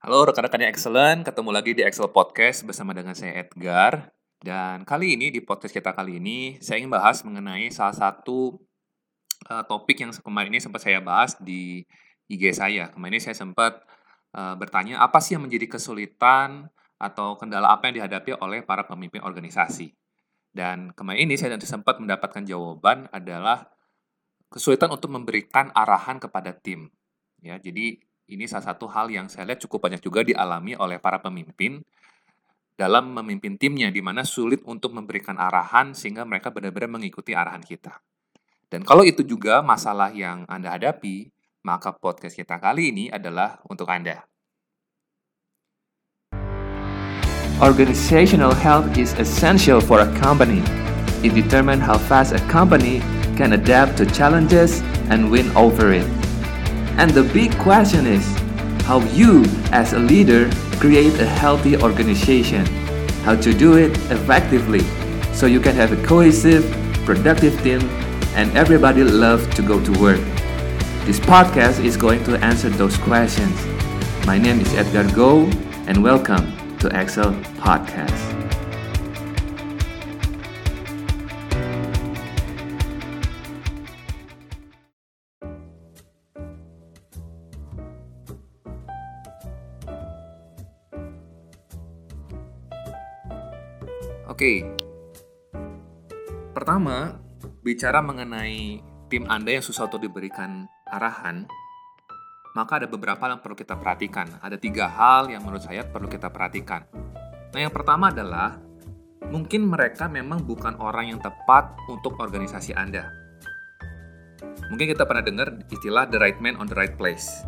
Halo rekan-rekan yang excellent, ketemu lagi di Excel Podcast bersama dengan saya Edgar. Dan kali ini, di podcast kita kali ini, saya ingin bahas mengenai salah satu uh, topik yang kemarin ini sempat saya bahas di IG saya. Kemarin ini saya sempat uh, bertanya, apa sih yang menjadi kesulitan atau kendala apa yang dihadapi oleh para pemimpin organisasi. Dan kemarin ini saya sempat mendapatkan jawaban adalah kesulitan untuk memberikan arahan kepada tim. Ya, jadi ini salah satu hal yang saya lihat cukup banyak juga dialami oleh para pemimpin dalam memimpin timnya, di mana sulit untuk memberikan arahan sehingga mereka benar-benar mengikuti arahan kita. Dan kalau itu juga masalah yang Anda hadapi, maka podcast kita kali ini adalah untuk Anda. Organizational health is essential for a company. It determines how fast a company can adapt to challenges and win over it. And the big question is how you, as a leader, create a healthy organization, how to do it effectively so you can have a cohesive, productive team and everybody love to go to work. This podcast is going to answer those questions. My name is Edgar Go and welcome to Excel Podcast. Oke. Pertama, bicara mengenai tim Anda yang susah untuk diberikan arahan, maka ada beberapa yang perlu kita perhatikan. Ada tiga hal yang menurut saya perlu kita perhatikan. Nah, yang pertama adalah mungkin mereka memang bukan orang yang tepat untuk organisasi Anda. Mungkin kita pernah dengar istilah the right man on the right place.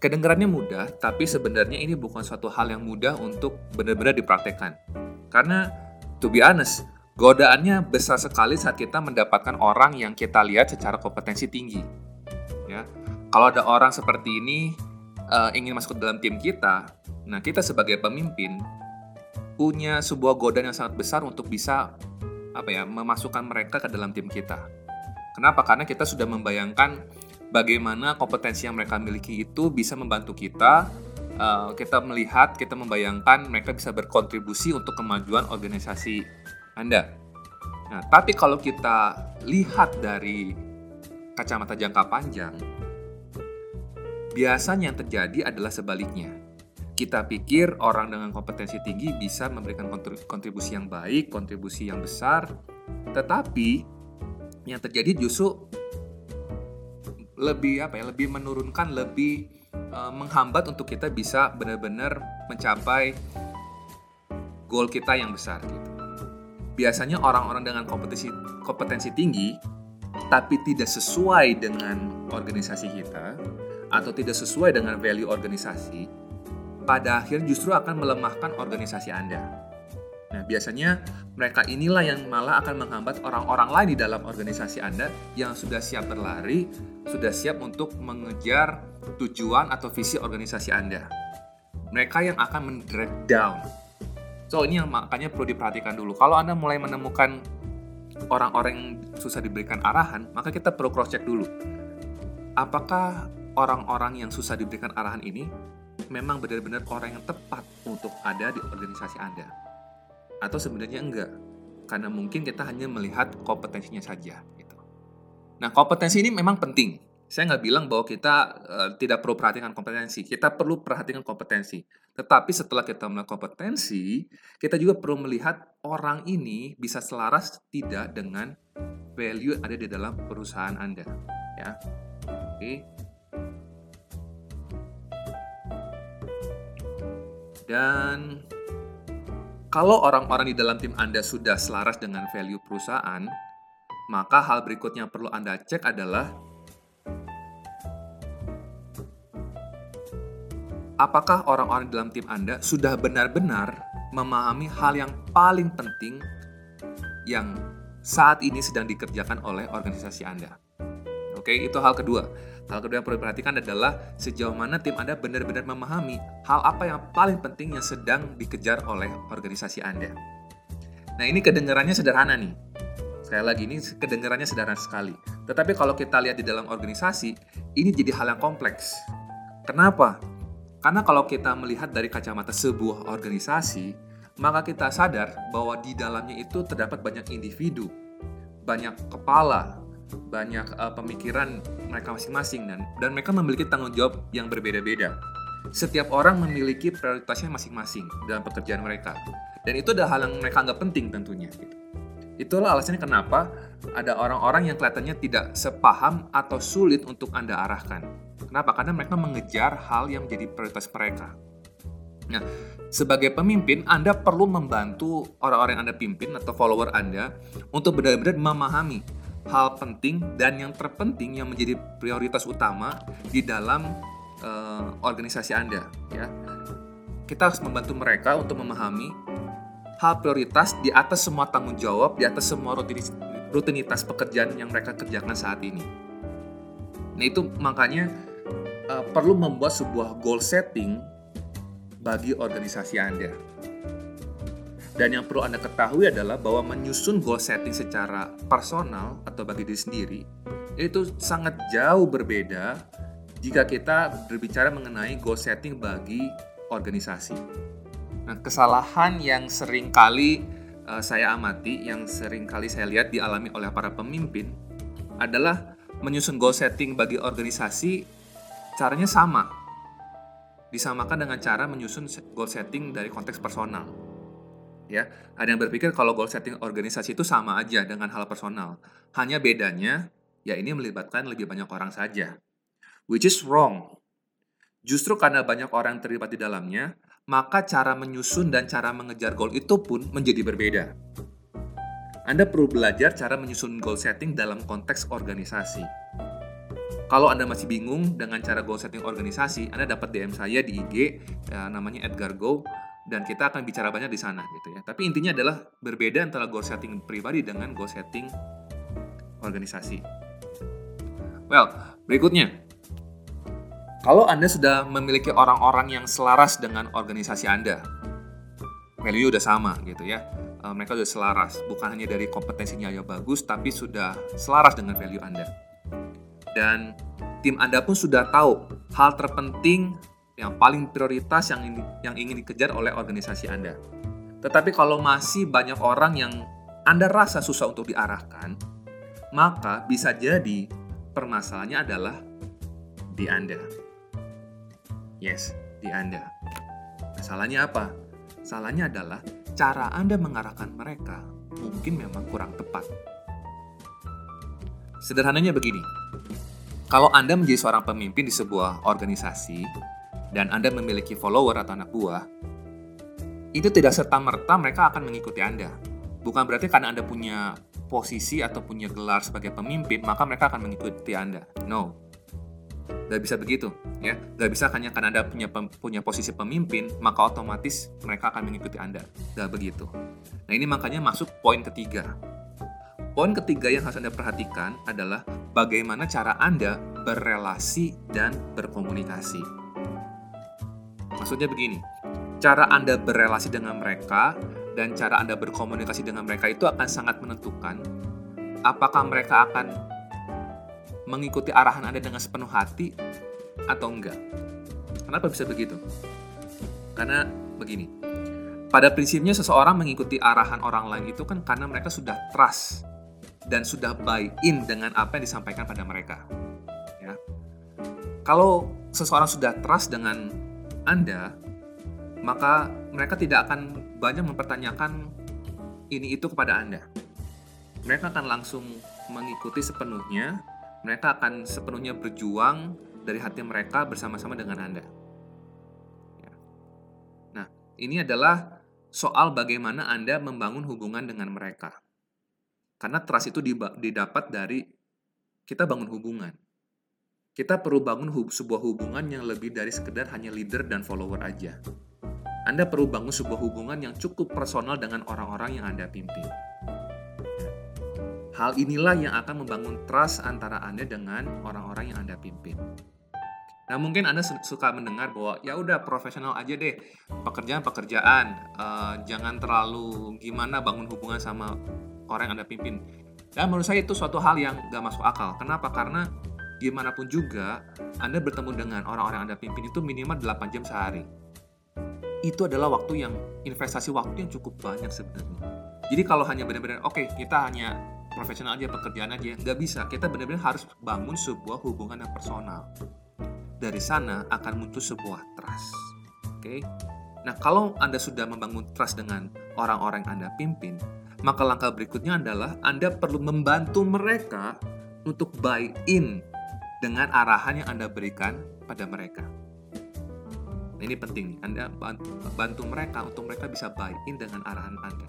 Kedengarannya mudah, tapi sebenarnya ini bukan suatu hal yang mudah untuk benar-benar dipraktekkan. Karena to be honest, godaannya besar sekali saat kita mendapatkan orang yang kita lihat secara kompetensi tinggi. Ya, kalau ada orang seperti ini uh, ingin masuk ke dalam tim kita, nah kita sebagai pemimpin punya sebuah godaan yang sangat besar untuk bisa apa ya memasukkan mereka ke dalam tim kita. Kenapa? Karena kita sudah membayangkan bagaimana kompetensi yang mereka miliki itu bisa membantu kita uh, kita melihat, kita membayangkan mereka bisa berkontribusi untuk kemajuan organisasi Anda. Nah, tapi kalau kita lihat dari kacamata jangka panjang, biasanya yang terjadi adalah sebaliknya. Kita pikir orang dengan kompetensi tinggi bisa memberikan kontribusi yang baik, kontribusi yang besar, tetapi yang terjadi justru lebih apa ya, lebih menurunkan, lebih uh, menghambat untuk kita bisa benar-benar mencapai goal kita yang besar gitu. Biasanya orang-orang dengan kompetensi kompetensi tinggi tapi tidak sesuai dengan organisasi kita atau tidak sesuai dengan value organisasi, pada akhir justru akan melemahkan organisasi Anda. Nah, biasanya mereka inilah yang malah akan menghambat orang-orang lain di dalam organisasi Anda yang sudah siap berlari, sudah siap untuk mengejar tujuan atau visi organisasi Anda. Mereka yang akan men-drag down. So, ini yang makanya perlu diperhatikan dulu. Kalau Anda mulai menemukan orang-orang yang susah diberikan arahan, maka kita perlu cross-check dulu. Apakah orang-orang yang susah diberikan arahan ini memang benar-benar orang yang tepat untuk ada di organisasi Anda? Atau sebenarnya enggak karena mungkin kita hanya melihat kompetensinya saja gitu. Nah kompetensi ini memang penting. Saya nggak bilang bahwa kita uh, tidak perlu perhatikan kompetensi. Kita perlu perhatikan kompetensi. Tetapi setelah kita melihat kompetensi, kita juga perlu melihat orang ini bisa selaras tidak dengan value ada di dalam perusahaan Anda. Ya, oke. Dan kalau orang-orang di dalam tim Anda sudah selaras dengan value perusahaan, maka hal berikutnya yang perlu Anda cek adalah apakah orang-orang di dalam tim Anda sudah benar-benar memahami hal yang paling penting yang saat ini sedang dikerjakan oleh organisasi Anda. Oke, itu hal kedua. Hal kedua yang perlu diperhatikan adalah sejauh mana tim Anda benar-benar memahami hal apa yang paling penting yang sedang dikejar oleh organisasi Anda. Nah, ini kedengarannya sederhana nih. Sekali lagi, ini kedengarannya sederhana sekali. Tetapi kalau kita lihat di dalam organisasi, ini jadi hal yang kompleks. Kenapa? Karena kalau kita melihat dari kacamata sebuah organisasi, maka kita sadar bahwa di dalamnya itu terdapat banyak individu, banyak kepala, banyak uh, pemikiran mereka masing-masing dan dan mereka memiliki tanggung jawab yang berbeda-beda. Setiap orang memiliki prioritasnya masing-masing dalam pekerjaan mereka. Dan itu adalah hal yang mereka anggap penting tentunya. Gitu. Itulah alasannya kenapa ada orang-orang yang kelihatannya tidak sepaham atau sulit untuk Anda arahkan. Kenapa? Karena mereka mengejar hal yang menjadi prioritas mereka. Nah, sebagai pemimpin, Anda perlu membantu orang-orang yang Anda pimpin atau follower Anda untuk benar-benar memahami hal penting dan yang terpenting yang menjadi prioritas utama di dalam uh, organisasi Anda ya. Kita harus membantu mereka untuk memahami hal prioritas di atas semua tanggung jawab, di atas semua rutinitas, rutinitas pekerjaan yang mereka kerjakan saat ini. Nah, itu makanya uh, perlu membuat sebuah goal setting bagi organisasi Anda. Dan yang perlu Anda ketahui adalah bahwa menyusun goal setting secara personal atau bagi diri sendiri itu sangat jauh berbeda jika kita berbicara mengenai goal setting bagi organisasi. Nah, kesalahan yang sering kali uh, saya amati, yang sering kali saya lihat dialami oleh para pemimpin adalah menyusun goal setting bagi organisasi caranya sama. Disamakan dengan cara menyusun goal setting dari konteks personal. Ya, ada yang berpikir kalau goal setting organisasi itu sama aja dengan hal personal. Hanya bedanya ya ini melibatkan lebih banyak orang saja which is wrong. Justru karena banyak orang terlibat di dalamnya, maka cara menyusun dan cara mengejar goal itu pun menjadi berbeda. Anda perlu belajar cara menyusun goal setting dalam konteks organisasi. Kalau Anda masih bingung dengan cara goal setting organisasi, Anda dapat DM saya di IG, ya, namanya Edgar Go, dan kita akan bicara banyak di sana gitu ya. Tapi intinya adalah berbeda antara goal setting pribadi dengan goal setting organisasi. Well, berikutnya, kalau Anda sudah memiliki orang-orang yang selaras dengan organisasi Anda, value udah sama gitu ya. Uh, mereka sudah selaras, bukan hanya dari kompetensinya yang bagus, tapi sudah selaras dengan value Anda. Dan tim Anda pun sudah tahu hal terpenting yang paling prioritas yang ingin, yang ingin dikejar oleh organisasi Anda. Tetapi kalau masih banyak orang yang Anda rasa susah untuk diarahkan, maka bisa jadi permasalahannya adalah di Anda. Yes, di Anda. Salahnya apa? Salahnya adalah cara Anda mengarahkan mereka mungkin memang kurang tepat. Sederhananya begini, kalau Anda menjadi seorang pemimpin di sebuah organisasi dan Anda memiliki follower atau anak buah, itu tidak serta-merta mereka akan mengikuti Anda. Bukan berarti karena Anda punya posisi atau punya gelar sebagai pemimpin, maka mereka akan mengikuti Anda. No, Gak bisa begitu, ya. Gak bisa hanya karena Anda punya punya posisi pemimpin, maka otomatis mereka akan mengikuti Anda. Gak begitu. Nah ini makanya masuk poin ketiga. Poin ketiga yang harus Anda perhatikan adalah bagaimana cara Anda berrelasi dan berkomunikasi. Maksudnya begini, cara Anda berrelasi dengan mereka dan cara Anda berkomunikasi dengan mereka itu akan sangat menentukan apakah mereka akan mengikuti arahan Anda dengan sepenuh hati atau enggak. Kenapa bisa begitu? Karena begini, pada prinsipnya seseorang mengikuti arahan orang lain itu kan karena mereka sudah trust dan sudah buy in dengan apa yang disampaikan pada mereka. Ya. Kalau seseorang sudah trust dengan Anda, maka mereka tidak akan banyak mempertanyakan ini itu kepada Anda. Mereka akan langsung mengikuti sepenuhnya mereka akan sepenuhnya berjuang dari hati mereka bersama-sama dengan Anda. Ya. Nah, ini adalah soal bagaimana Anda membangun hubungan dengan mereka. Karena trust itu didapat dari kita bangun hubungan. Kita perlu bangun hub, sebuah hubungan yang lebih dari sekedar hanya leader dan follower aja. Anda perlu bangun sebuah hubungan yang cukup personal dengan orang-orang yang Anda pimpin. Hal inilah yang akan membangun trust antara Anda dengan orang-orang yang Anda pimpin. Nah mungkin Anda suka mendengar bahwa ya udah profesional aja deh pekerjaan-pekerjaan, uh, jangan terlalu gimana bangun hubungan sama orang yang Anda pimpin. Dan menurut saya itu suatu hal yang gak masuk akal. Kenapa? Karena gimana pun juga Anda bertemu dengan orang-orang yang Anda pimpin itu minimal 8 jam sehari. Itu adalah waktu yang investasi waktu yang cukup banyak sebenarnya. Jadi kalau hanya benar-benar oke okay, kita hanya profesional aja pekerjaan aja nggak bisa. Kita benar-benar harus bangun sebuah hubungan yang personal. Dari sana akan muncul sebuah trust. Oke. Okay? Nah, kalau Anda sudah membangun trust dengan orang-orang Anda pimpin, maka langkah berikutnya adalah Anda perlu membantu mereka untuk buy in dengan arahan yang Anda berikan pada mereka. Ini penting, Anda bantu mereka untuk mereka bisa buy in dengan arahan Anda.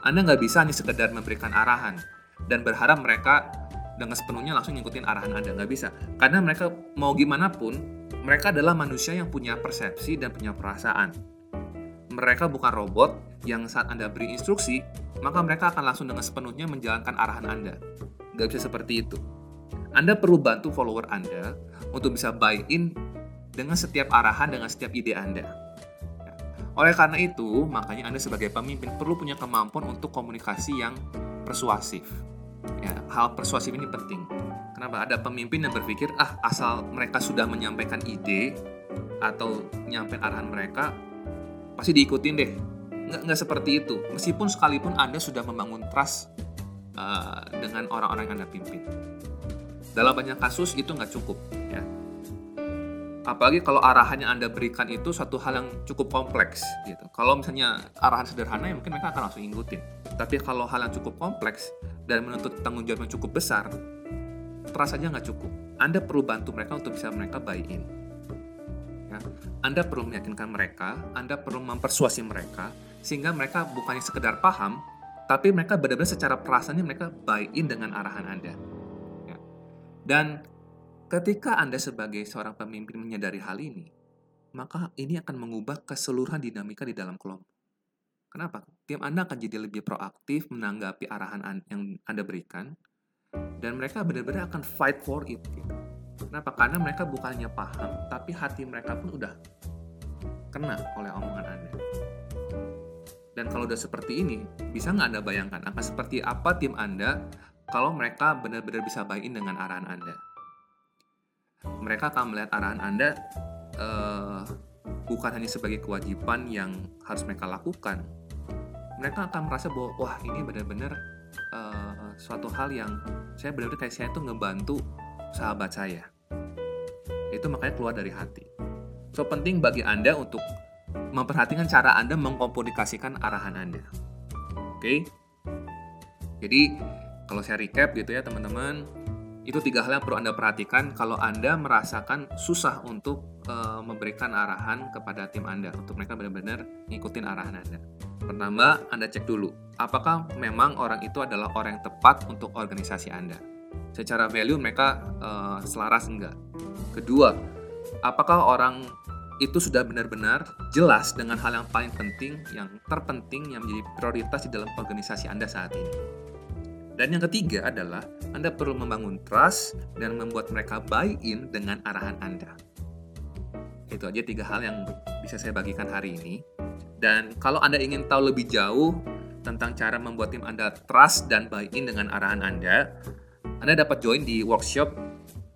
Anda nggak bisa hanya sekedar memberikan arahan dan berharap mereka dengan sepenuhnya langsung ngikutin arahan Anda. Nggak bisa. Karena mereka mau gimana pun, mereka adalah manusia yang punya persepsi dan punya perasaan. Mereka bukan robot yang saat Anda beri instruksi, maka mereka akan langsung dengan sepenuhnya menjalankan arahan Anda. Nggak bisa seperti itu. Anda perlu bantu follower Anda untuk bisa buy-in dengan setiap arahan, dengan setiap ide Anda. Oleh karena itu, makanya Anda sebagai pemimpin perlu punya kemampuan untuk komunikasi yang persuasif. Ya, hal persuasif ini penting. Kenapa? Ada pemimpin yang berpikir, ah asal mereka sudah menyampaikan ide atau menyampaikan arahan mereka, pasti diikutin deh nggak nggak seperti itu meskipun sekalipun anda sudah membangun trust uh, dengan orang-orang yang anda pimpin dalam banyak kasus itu nggak cukup ya. Apalagi kalau arahan yang anda berikan itu suatu hal yang cukup kompleks gitu. Kalau misalnya arahan sederhana ya mungkin mereka akan langsung ngikutin. Tapi kalau hal yang cukup kompleks dan menuntut tanggung jawab yang cukup besar saja nggak cukup. Anda perlu bantu mereka untuk bisa mereka buy in ya. Anda perlu meyakinkan mereka, Anda perlu mempersuasi mereka sehingga mereka bukannya sekedar paham, tapi mereka benar-benar secara perasaannya mereka buy in dengan arahan Anda. Dan ketika Anda sebagai seorang pemimpin menyadari hal ini, maka ini akan mengubah keseluruhan dinamika di dalam kelompok. Kenapa? Tim Anda akan jadi lebih proaktif menanggapi arahan yang Anda berikan, dan mereka benar-benar akan fight for it. Gitu. Kenapa? Karena mereka bukannya paham, tapi hati mereka pun udah kena oleh omongan Anda. Dan kalau udah seperti ini, bisa nggak Anda bayangkan akan seperti apa tim Anda kalau mereka benar-benar bisa buy in dengan arahan Anda? Mereka akan melihat arahan Anda uh, bukan hanya sebagai kewajiban yang harus mereka lakukan. Mereka akan merasa bahwa, wah ini benar-benar uh, suatu hal yang saya benar-benar kayak saya itu ngebantu sahabat saya. Itu makanya keluar dari hati. So penting bagi Anda untuk memperhatikan cara Anda mengkomunikasikan arahan Anda. Oke. Okay? Jadi kalau saya recap gitu ya teman-teman, itu tiga hal yang perlu Anda perhatikan kalau Anda merasakan susah untuk uh, memberikan arahan kepada tim Anda untuk mereka benar-benar ngikutin arahan Anda. Pertama, Anda cek dulu, apakah memang orang itu adalah orang yang tepat untuk organisasi Anda. Secara value mereka uh, selaras enggak. Kedua, apakah orang itu sudah benar-benar jelas dengan hal yang paling penting, yang terpenting, yang menjadi prioritas di dalam organisasi Anda saat ini. Dan yang ketiga adalah Anda perlu membangun trust dan membuat mereka buy-in dengan arahan Anda. Itu aja tiga hal yang bisa saya bagikan hari ini. Dan kalau Anda ingin tahu lebih jauh tentang cara membuat tim Anda trust dan buy-in dengan arahan Anda, Anda dapat join di workshop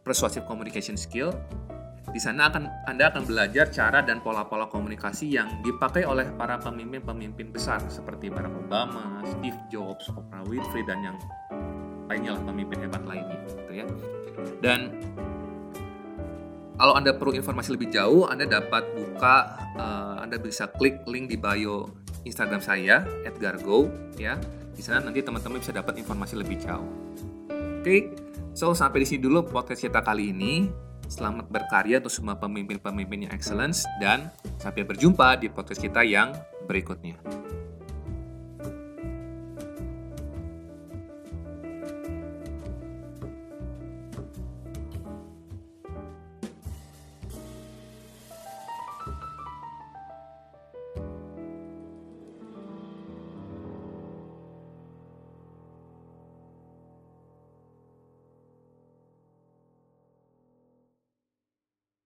Persuasive Communication Skill di sana akan Anda akan belajar cara dan pola-pola komunikasi yang dipakai oleh para pemimpin-pemimpin besar seperti Barack Obama, Steve Jobs, Oprah Winfrey dan yang lainnya lah pemimpin hebat lainnya gitu ya. Dan kalau Anda perlu informasi lebih jauh, Anda dapat buka uh, Anda bisa klik link di bio Instagram saya @gargo ya. Di sana nanti teman-teman bisa dapat informasi lebih jauh. Oke, okay? so sampai di sini dulu podcast kita kali ini. Selamat berkarya untuk semua pemimpin-pemimpin yang excellence dan sampai berjumpa di podcast kita yang berikutnya.